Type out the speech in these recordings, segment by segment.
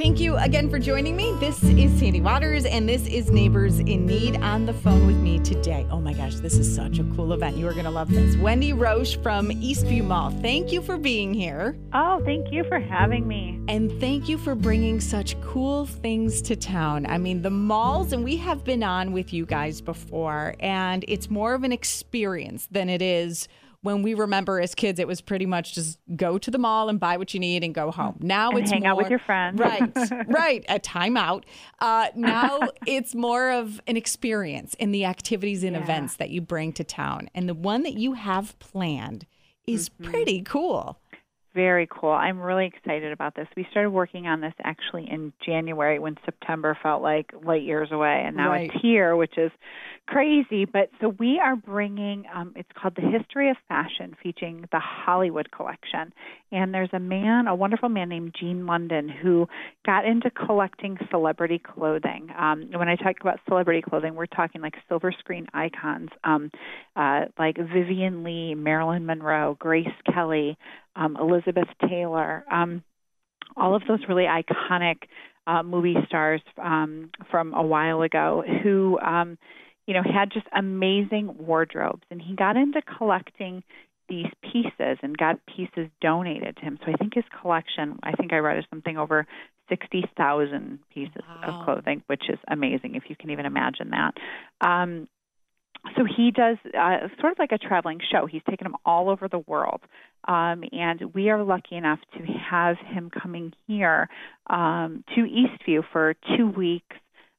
Thank you again for joining me. This is Sandy Waters, and this is Neighbors in Need on the phone with me today. Oh my gosh, this is such a cool event. You are going to love this. Wendy Roche from Eastview Mall. Thank you for being here. Oh, thank you for having me. And thank you for bringing such cool things to town. I mean, the malls, and we have been on with you guys before, and it's more of an experience than it is when we remember as kids, it was pretty much just go to the mall and buy what you need and go home. Now and it's hang more, out with your friends. right, right. A timeout. Uh, now it's more of an experience in the activities and Yeah. events that you bring to town, and the one that you have planned is Mm-hmm. pretty cool. Very cool. I'm really excited about this. We started working on this actually in January when September felt like light years away, and now Right. it's here, which is crazy. But so we are bringing. Um, it's called the History of Fashion, featuring the Hollywood collection. And there's a man, a wonderful man named Gene London, who got into collecting celebrity clothing. Um, when I talk about celebrity clothing, we're talking like silver screen icons, um, uh, like Vivien Leigh, Marilyn Monroe, Grace Kelly, um, Elizabeth Taylor. Um, all of those really iconic uh, movie stars um, from a while ago who, um, you know, had just amazing wardrobes. And he got into collecting these pieces and got pieces donated to him. So I think his collection, I think I read is something over 60,000 pieces Wow. of clothing, which is amazing if you can even imagine that. Um, so he does uh, sort of like a traveling show. He's taken them all over the world, um, and we are lucky enough to have him coming here um, to Eastview for two weeks,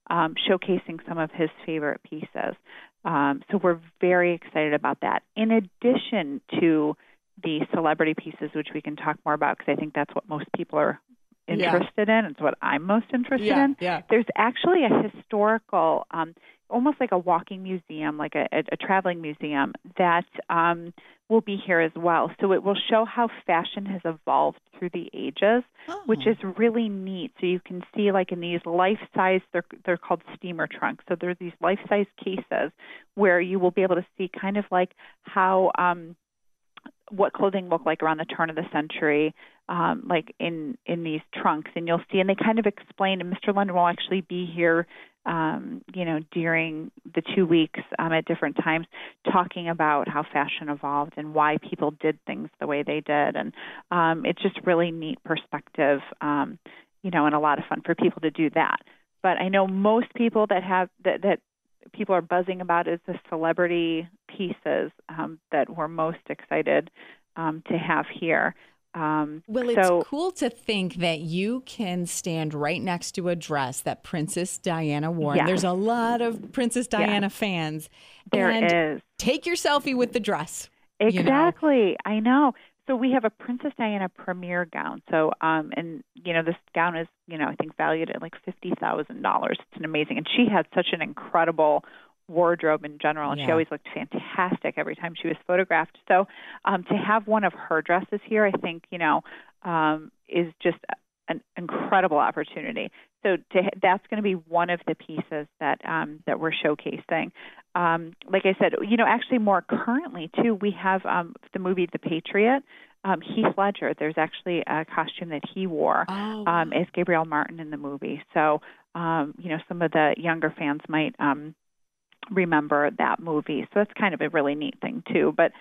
um, showcasing some of his favorite pieces. Um, so we're very excited about that. In addition to the celebrity pieces, which we can talk more about, because I think that's what most people are Yeah. interested in. It's what I'm most interested Yeah, in yeah. there's actually a historical um almost like a walking museum like a, a, a traveling museum that um will be here as well so it will show how fashion has evolved through the ages which Oh. is really neat so you can see like in these life size they're they're called steamer trunks so there's these life size cases where you will be able to see kind of like how um what clothing looked like around the turn of the century, um, like in in these trunks, and you'll see, and they kind of explain. And Mr. London will actually be here, um, you know, during the two weeks um, at different times, talking about how fashion evolved and why people did things the way they did, and um, it's just really neat perspective, um, you know, and a lot of fun for people to do that. But I know most people that have that that people are buzzing about is the celebrity pieces um, that we're most excited um, to have here. Um, Well, it's so, cool to think that you can stand right next to a dress that Princess Diana wore. Yes. there's a lot of Princess Diana fans. There and is. Take your selfie with the dress. you know? Exactly. I know. So we have a Princess Diana premiere gown. So um and you know this gown is, you know, I think valued at like $50,000. It's an amazing and she had such an incredible wardrobe in general and she always looked fantastic every time she was photographed. So um to have one of her dresses here, I think, you know, um is just an incredible opportunity. So to, that's going to be one of the pieces that um, that we're showcasing. Um, like I said, you know, actually more currently too, we have um, the movie The Patriot. Um, Heath Ledger. There's actually a costume that he wore Oh, um, as Gabriel Martin in the movie. So um, you know, some of the younger fans might um, remember that movie. So that's kind of a really neat thing too. But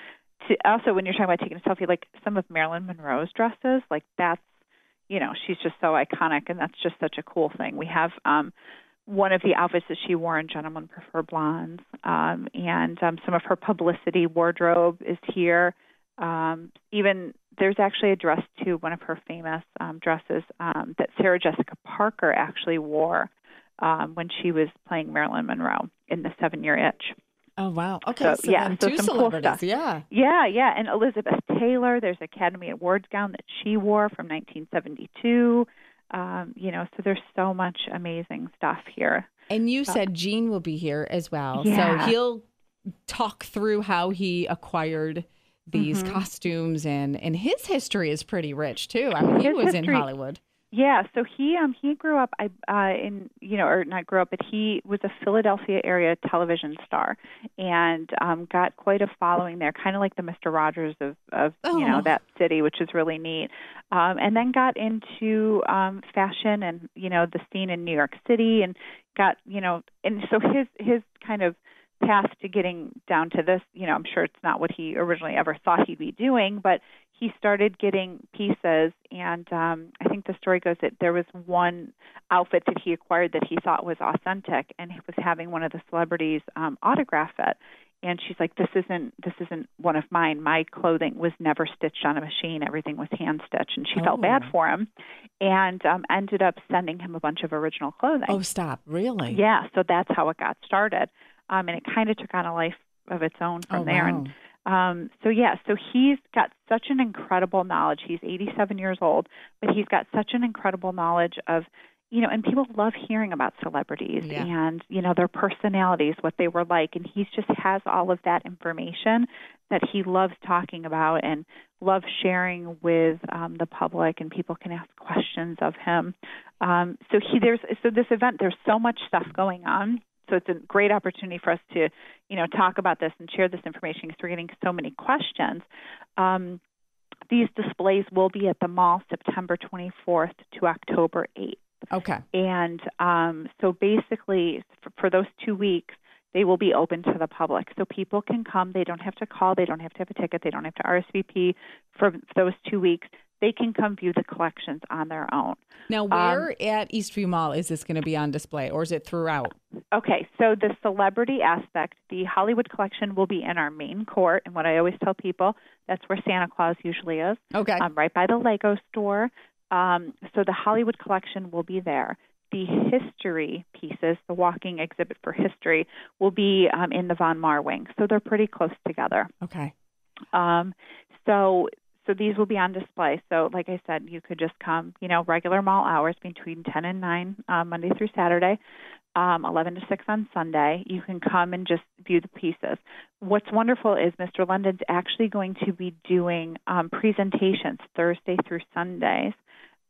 to, also, when you're talking about taking a selfie, like some of Marilyn Monroe's dresses, like that's you know, she's just so iconic, and that's just such a cool thing. We have um, one of the outfits that she wore in Gentlemen Prefer Blondes, um, and um, some of her publicity wardrobe is here. Um, even there's actually a dress too, one of her famous um, dresses um, that Sarah Jessica Parker actually wore um, when she was playing Marilyn Monroe in The Seven Year Itch. oh wow. Okay. So, So, yeah, so some cool stuff. Yeah. Yeah, yeah, and Elizabeth Taylor. There's Academy Awards gown that she wore from 1972. Um, you know, so there's so much amazing stuff here. And you said Gene will be here as well. Yeah. So he'll talk through how he acquired these Mm-hmm. costumes and and his history is pretty rich too. I mean, he His was in Hollywood. Yeah, so he um he grew up I uh in you know or not grew up but he was a Philadelphia area television star and um got quite a following there kind of like the Mr. Rogers of of oh. you know oh. that city which is really neat. Um and then got into um fashion and you know the scene in New York City and got you know and so his his kind of path to getting down to this, you know, I'm sure it's not what he originally ever thought he'd be doing, but he started getting pieces. And um I think the story goes that there was one outfit that he acquired that he thought was authentic and he was having one of the celebrities um autograph it. And she's like this isn't this isn't one of mine. My clothing was never stitched on a machine. Everything was hand stitched. And she oh. felt bad oh. for him and um ended up sending him a bunch of original clothing. Oh stop. Really? Yeah. So that's how it got started um and it kind of took on a life of its own from oh, there wow. and um, so yeah, so he's got such an incredible knowledge. He's 87 years old, but he's got such an incredible knowledge of, you know, and people love hearing about celebrities yeah. and you know their personalities, what they were like, and he just has all of that information that he loves talking about and loves sharing with um, the public, and people can ask questions of him. Um, so he there's so this event there's so much stuff going on so it's a great opportunity for us to, you know, talk about this and share this information because we're getting so many questions. Um, these displays will be at the mall September 24th to October 8th. Okay. And um, so basically, for, for those two weeks, they will be open to the public. So people can come. They don't have to call. They don't have to have a ticket. They don't have to RSVP for those two weeks they can come view the collections on their own. Now, where um, at Eastview Mall is this going to be on display, or is it throughout? Okay, so the celebrity aspect, the Hollywood collection will be in our main court, and what I always tell people, that's where Santa Claus usually is. Okay, um, right by the Lego store. Um, so the Hollywood collection will be there. The history pieces, the walking exhibit for history, will be um, in the Von Maur wing. So they're pretty close together. Okay. Um, so so these will be on display. So, like I said, you could just come, you know, regular mall hours between 10 and 9, uh, Monday through Saturday, um, 11 to 6 on Sunday. You can come and just view the pieces. What's wonderful is Mr. London's actually going to be doing um, presentations Thursday through Sundays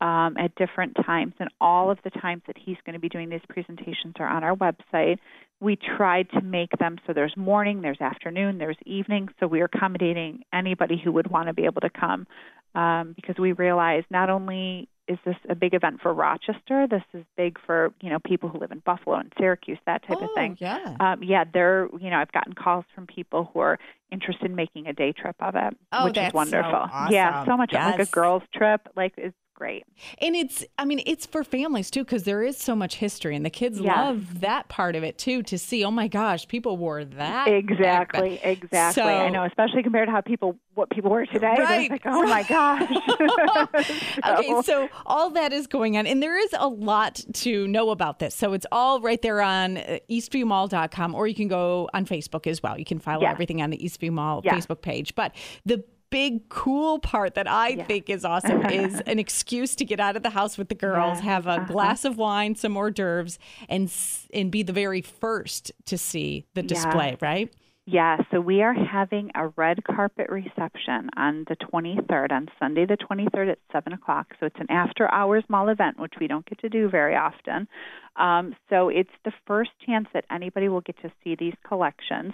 um, at different times, and all of the times that he's going to be doing these presentations are on our website. We tried to make them so there's morning, there's afternoon, there's evening, so we're accommodating anybody who would want to be able to come um, because we realize not only is this a big event for Rochester, this is big for you know people who live in Buffalo and Syracuse, that type oh, of thing. Yeah, um, yeah, they're you know I've gotten calls from people who are interested in making a day trip of it, oh, which is wonderful. So awesome. Yeah, so much yes. like a girls trip, like is great. And it's, I mean, it's for families too, because there is so much history, and the kids love that part of it too. To see, oh my gosh, people wore that. Exactly, exactly. So, I know, especially compared to how people, what people wear today. Right. Like, oh my gosh. so. Okay, so all that is going on, and there is a lot to know about this. So it's all right there on uh, eastviewmall.com, or you can go on Facebook as well. You can follow everything on the Eastview Mall. Facebook page. But the big cool part that I yeah. think is awesome is an excuse to get out of the house with the girls, yeah. have a uh-huh. glass of wine, some hors d'oeuvres, and and be the very first to see the display, yeah. right? Yeah, so we are having a red carpet reception on the 23rd, on Sunday the 23rd at 7 o'clock. So it's an after hours mall event, which we don't get to do very often. Um, so it's the first chance that anybody will get to see these collections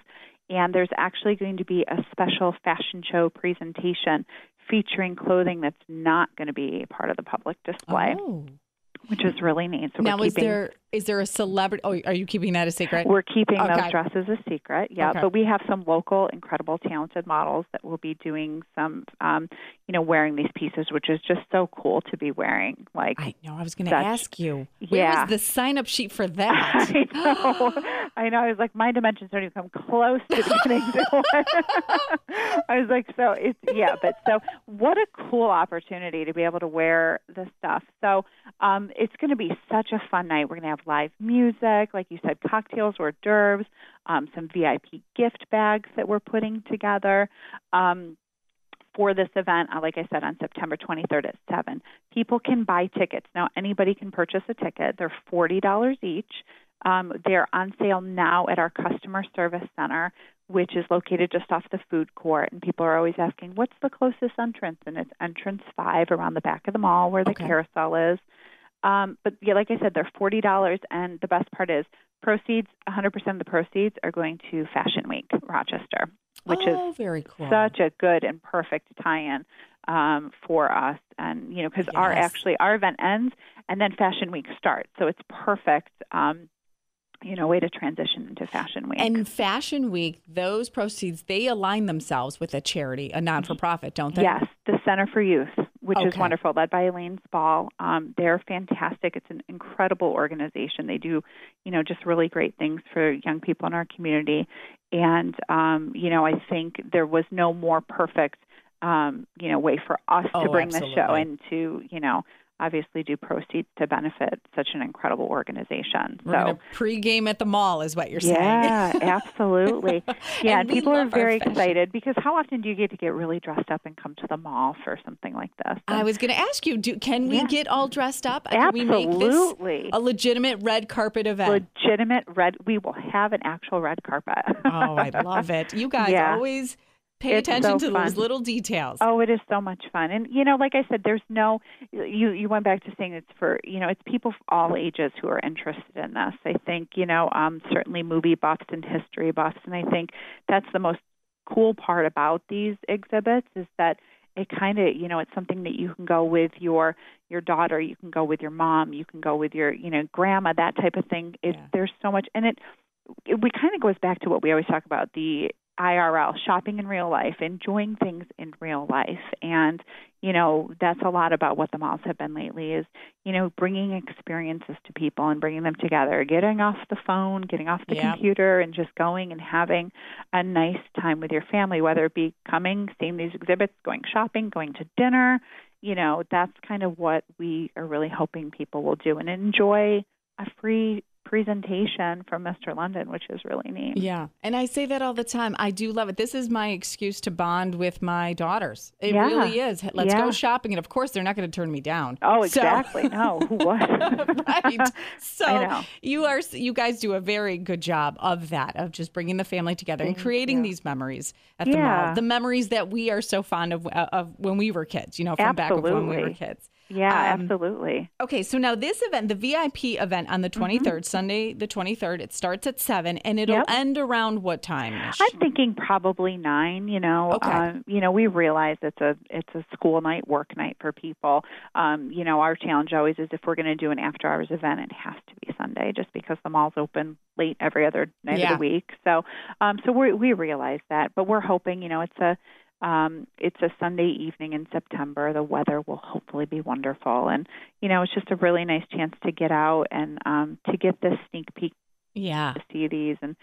and there's actually going to be a special fashion show presentation featuring clothing that's not going to be part of the public display. Oh which is really neat. So now, keeping, is there is there a celebrity? Oh, are you keeping that a secret? We're keeping okay. those dresses a secret. Yeah, okay. but we have some local, incredible, talented models that will be doing some, um, you know, wearing these pieces, which is just so cool to be wearing. Like I know, I was going to ask you. Where yeah. the sign up sheet for that? I know. I know. I was like, my dimensions don't even come close to getting to I was like, so it's yeah, but so what a cool opportunity to be able to wear this stuff. So um, it's going to be such a fun night. We're going to have live music, like you said, cocktails, hors d'oeuvres, um, some VIP gift bags that we're putting together. Um, for this event, uh, like I said, on September 23rd at 7. People can buy tickets. Now, anybody can purchase a ticket. They're $40 each. Um, they're on sale now at our customer service center, which is located just off the food court. And people are always asking, what's the closest entrance? And it's entrance five around the back of the mall where the okay. carousel is. Um, but yeah, like I said, they're forty dollars, and the best part is proceeds. 100% of the proceeds are going to Fashion Week Rochester, which oh, is very cool. such a good and perfect tie-in um, for us. And you know, because our actually our event ends, and then Fashion Week starts, so it's perfect. Um, you know, way to transition into Fashion Week. And Fashion Week, those proceeds they align themselves with a charity, a non for profit, don't they? Yes, the Center for Youth, which is wonderful, led by Elaine Spaull. Um, they're fantastic. It's an incredible organization. They do, you know, just really great things for young people in our community. And, um, you know, I think there was no more perfect, um, you know, way for us Oh, to bring this show into, you know, obviously do proceeds to benefit such an incredible organization. We're so. pregame at the mall, is what you're saying. Yeah, absolutely. Yeah, And and, people are very excited because how often do you get to get really dressed up and come to the mall for something like this? I was going to ask you, do, can we Yeah. get all dressed up? Can we make this absolutely a legitimate red carpet event? legitimate red. We will have an actual red carpet. oh, I love it. You guys Yeah. always pay It's attention so to those little details. Oh, it is so much fun, and you know, like I said, there's no. You you went back to saying it's for you know it's people of all ages who are interested in this. I think you know um, certainly movie buffs and history buffs, and I think that's the most cool part about these exhibits is that it kind of you know it's something that you can go with your your daughter, you can go with your mom, you can go with your you know grandma, that type of thing. It, Yeah. There's so much, and it it we kind of goes back to what we always talk about the IRL, shopping in real life, enjoying things in real life. And, you know, that's a lot about what the malls have been lately is, you know, bringing experiences to people and bringing them together, getting off the phone, getting off the Yeah. computer and just going and having a nice time with your family, whether it be coming, seeing these exhibits, going shopping, going to dinner. You know, that's kind of what we are really hoping people will do and enjoy a free presentation from Mr. London, which is really neat. Yeah. And I say that all the time. I do love it. This is my excuse to bond with my daughters. It Yeah. really is. Let's go shopping. And of course, they're not going to turn me down. Oh, So- exactly. No, who would? right. So you are you guys do a very good job of that of just bringing the family together and creating you. these memories at the mall. The memories that we are so fond of uh, of when we were kids, you know, from back of when we were Absolutely. kids. Yeah, Um, absolutely. Okay, so now this event, the VIP event on the 23rd, Mm-hmm. Sunday the 23rd, it starts at 7 and it'll Yep. end around what time? I'm thinking probably nine. You know, Okay. um, you know, we realize it's a it's a school night, work night for people. Um, you know, our challenge always is if we're going to do an after hours event, it has to be Sunday, just because the mall's open late every other night Yeah. of the week. So, um, so we we realize that, but we're hoping, you know, it's a um, it's a Sunday evening in September. The weather will hopefully be wonderful, and you know, it's just a really nice chance to get out and um, to get this sneak peek Yeah. to see these and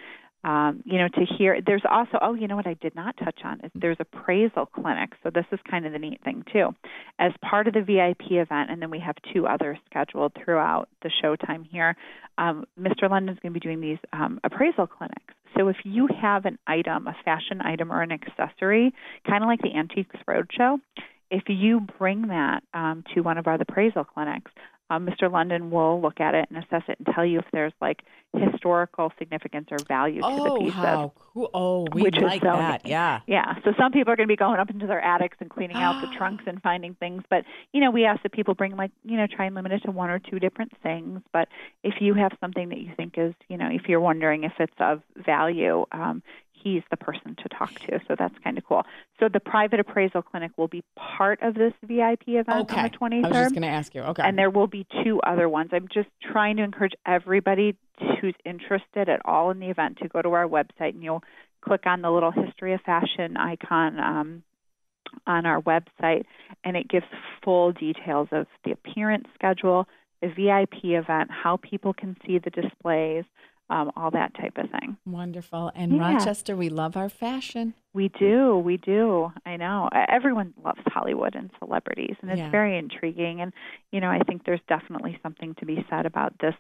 um, you know to hear there's also oh you know what i did not touch on is there's appraisal clinics. so this is kind of the neat thing too as part of the vip event and then we have two others scheduled throughout the showtime here um, mr london's going to be doing these um, appraisal clinics so if you have an item a fashion item or an accessory kind of like the antiques roadshow if you bring that um, to one of our appraisal clinics um, Mr. London will look at it and assess it and tell you if there's like historical significance or value to the Oh, pieces. how cool. Oh, we Which is like so that. neat. Yeah. Yeah, so some people are going to be going up into their attics and cleaning out the trunks and finding things. But you know, we ask that people bring like you know try and limit it to one or two different things. But if you have something that you think is you know if you're wondering if it's of value, um, he's the person to talk to. So that's kind of cool. So the private appraisal clinic will be part of this VIP event Okay. on the 23rd I was just going to ask you. Okay. and there will be two other ones. I'm just trying to encourage everybody who's interested at all in the event to go to our website and you'll click on the little history of fashion icon um, on our website, and it gives full details of the appearance schedule, the VIP event, how people can see the displays, um, all that type of thing. Wonderful. And Yeah. Rochester, we love our fashion. We do, we do. I know. Everyone loves Hollywood and celebrities, and it's Yeah. very intriguing. And you know, I think there's definitely something to be said about this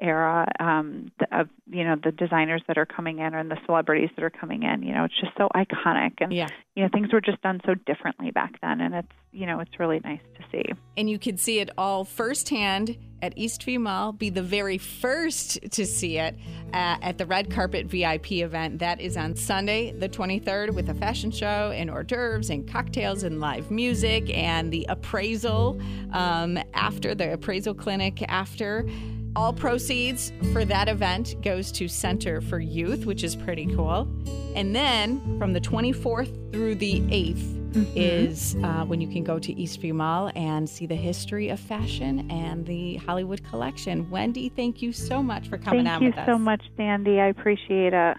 era um, of you know the designers that are coming in and the celebrities that are coming in. You know, it's just so iconic, and yeah. you know things were just done so differently back then, and it's you know it's really nice to see. And you could see it all firsthand at Eastview Mall. Be the very first to see it uh, at the Red Carpet VIP event. That is on Sunday, the 23rd, with a fashion show and hors d'oeuvres and cocktails and live music and the appraisal um, after the appraisal clinic after. All proceeds for that event goes to Center for Youth, which is pretty cool. And then from the 24th through the 8th, Mm-hmm. is uh, when you can go to Eastview Mall and see the history of fashion and the Hollywood collection. Wendy, thank you so much for coming thank on with us. Thank you so much, Sandy. I appreciate it.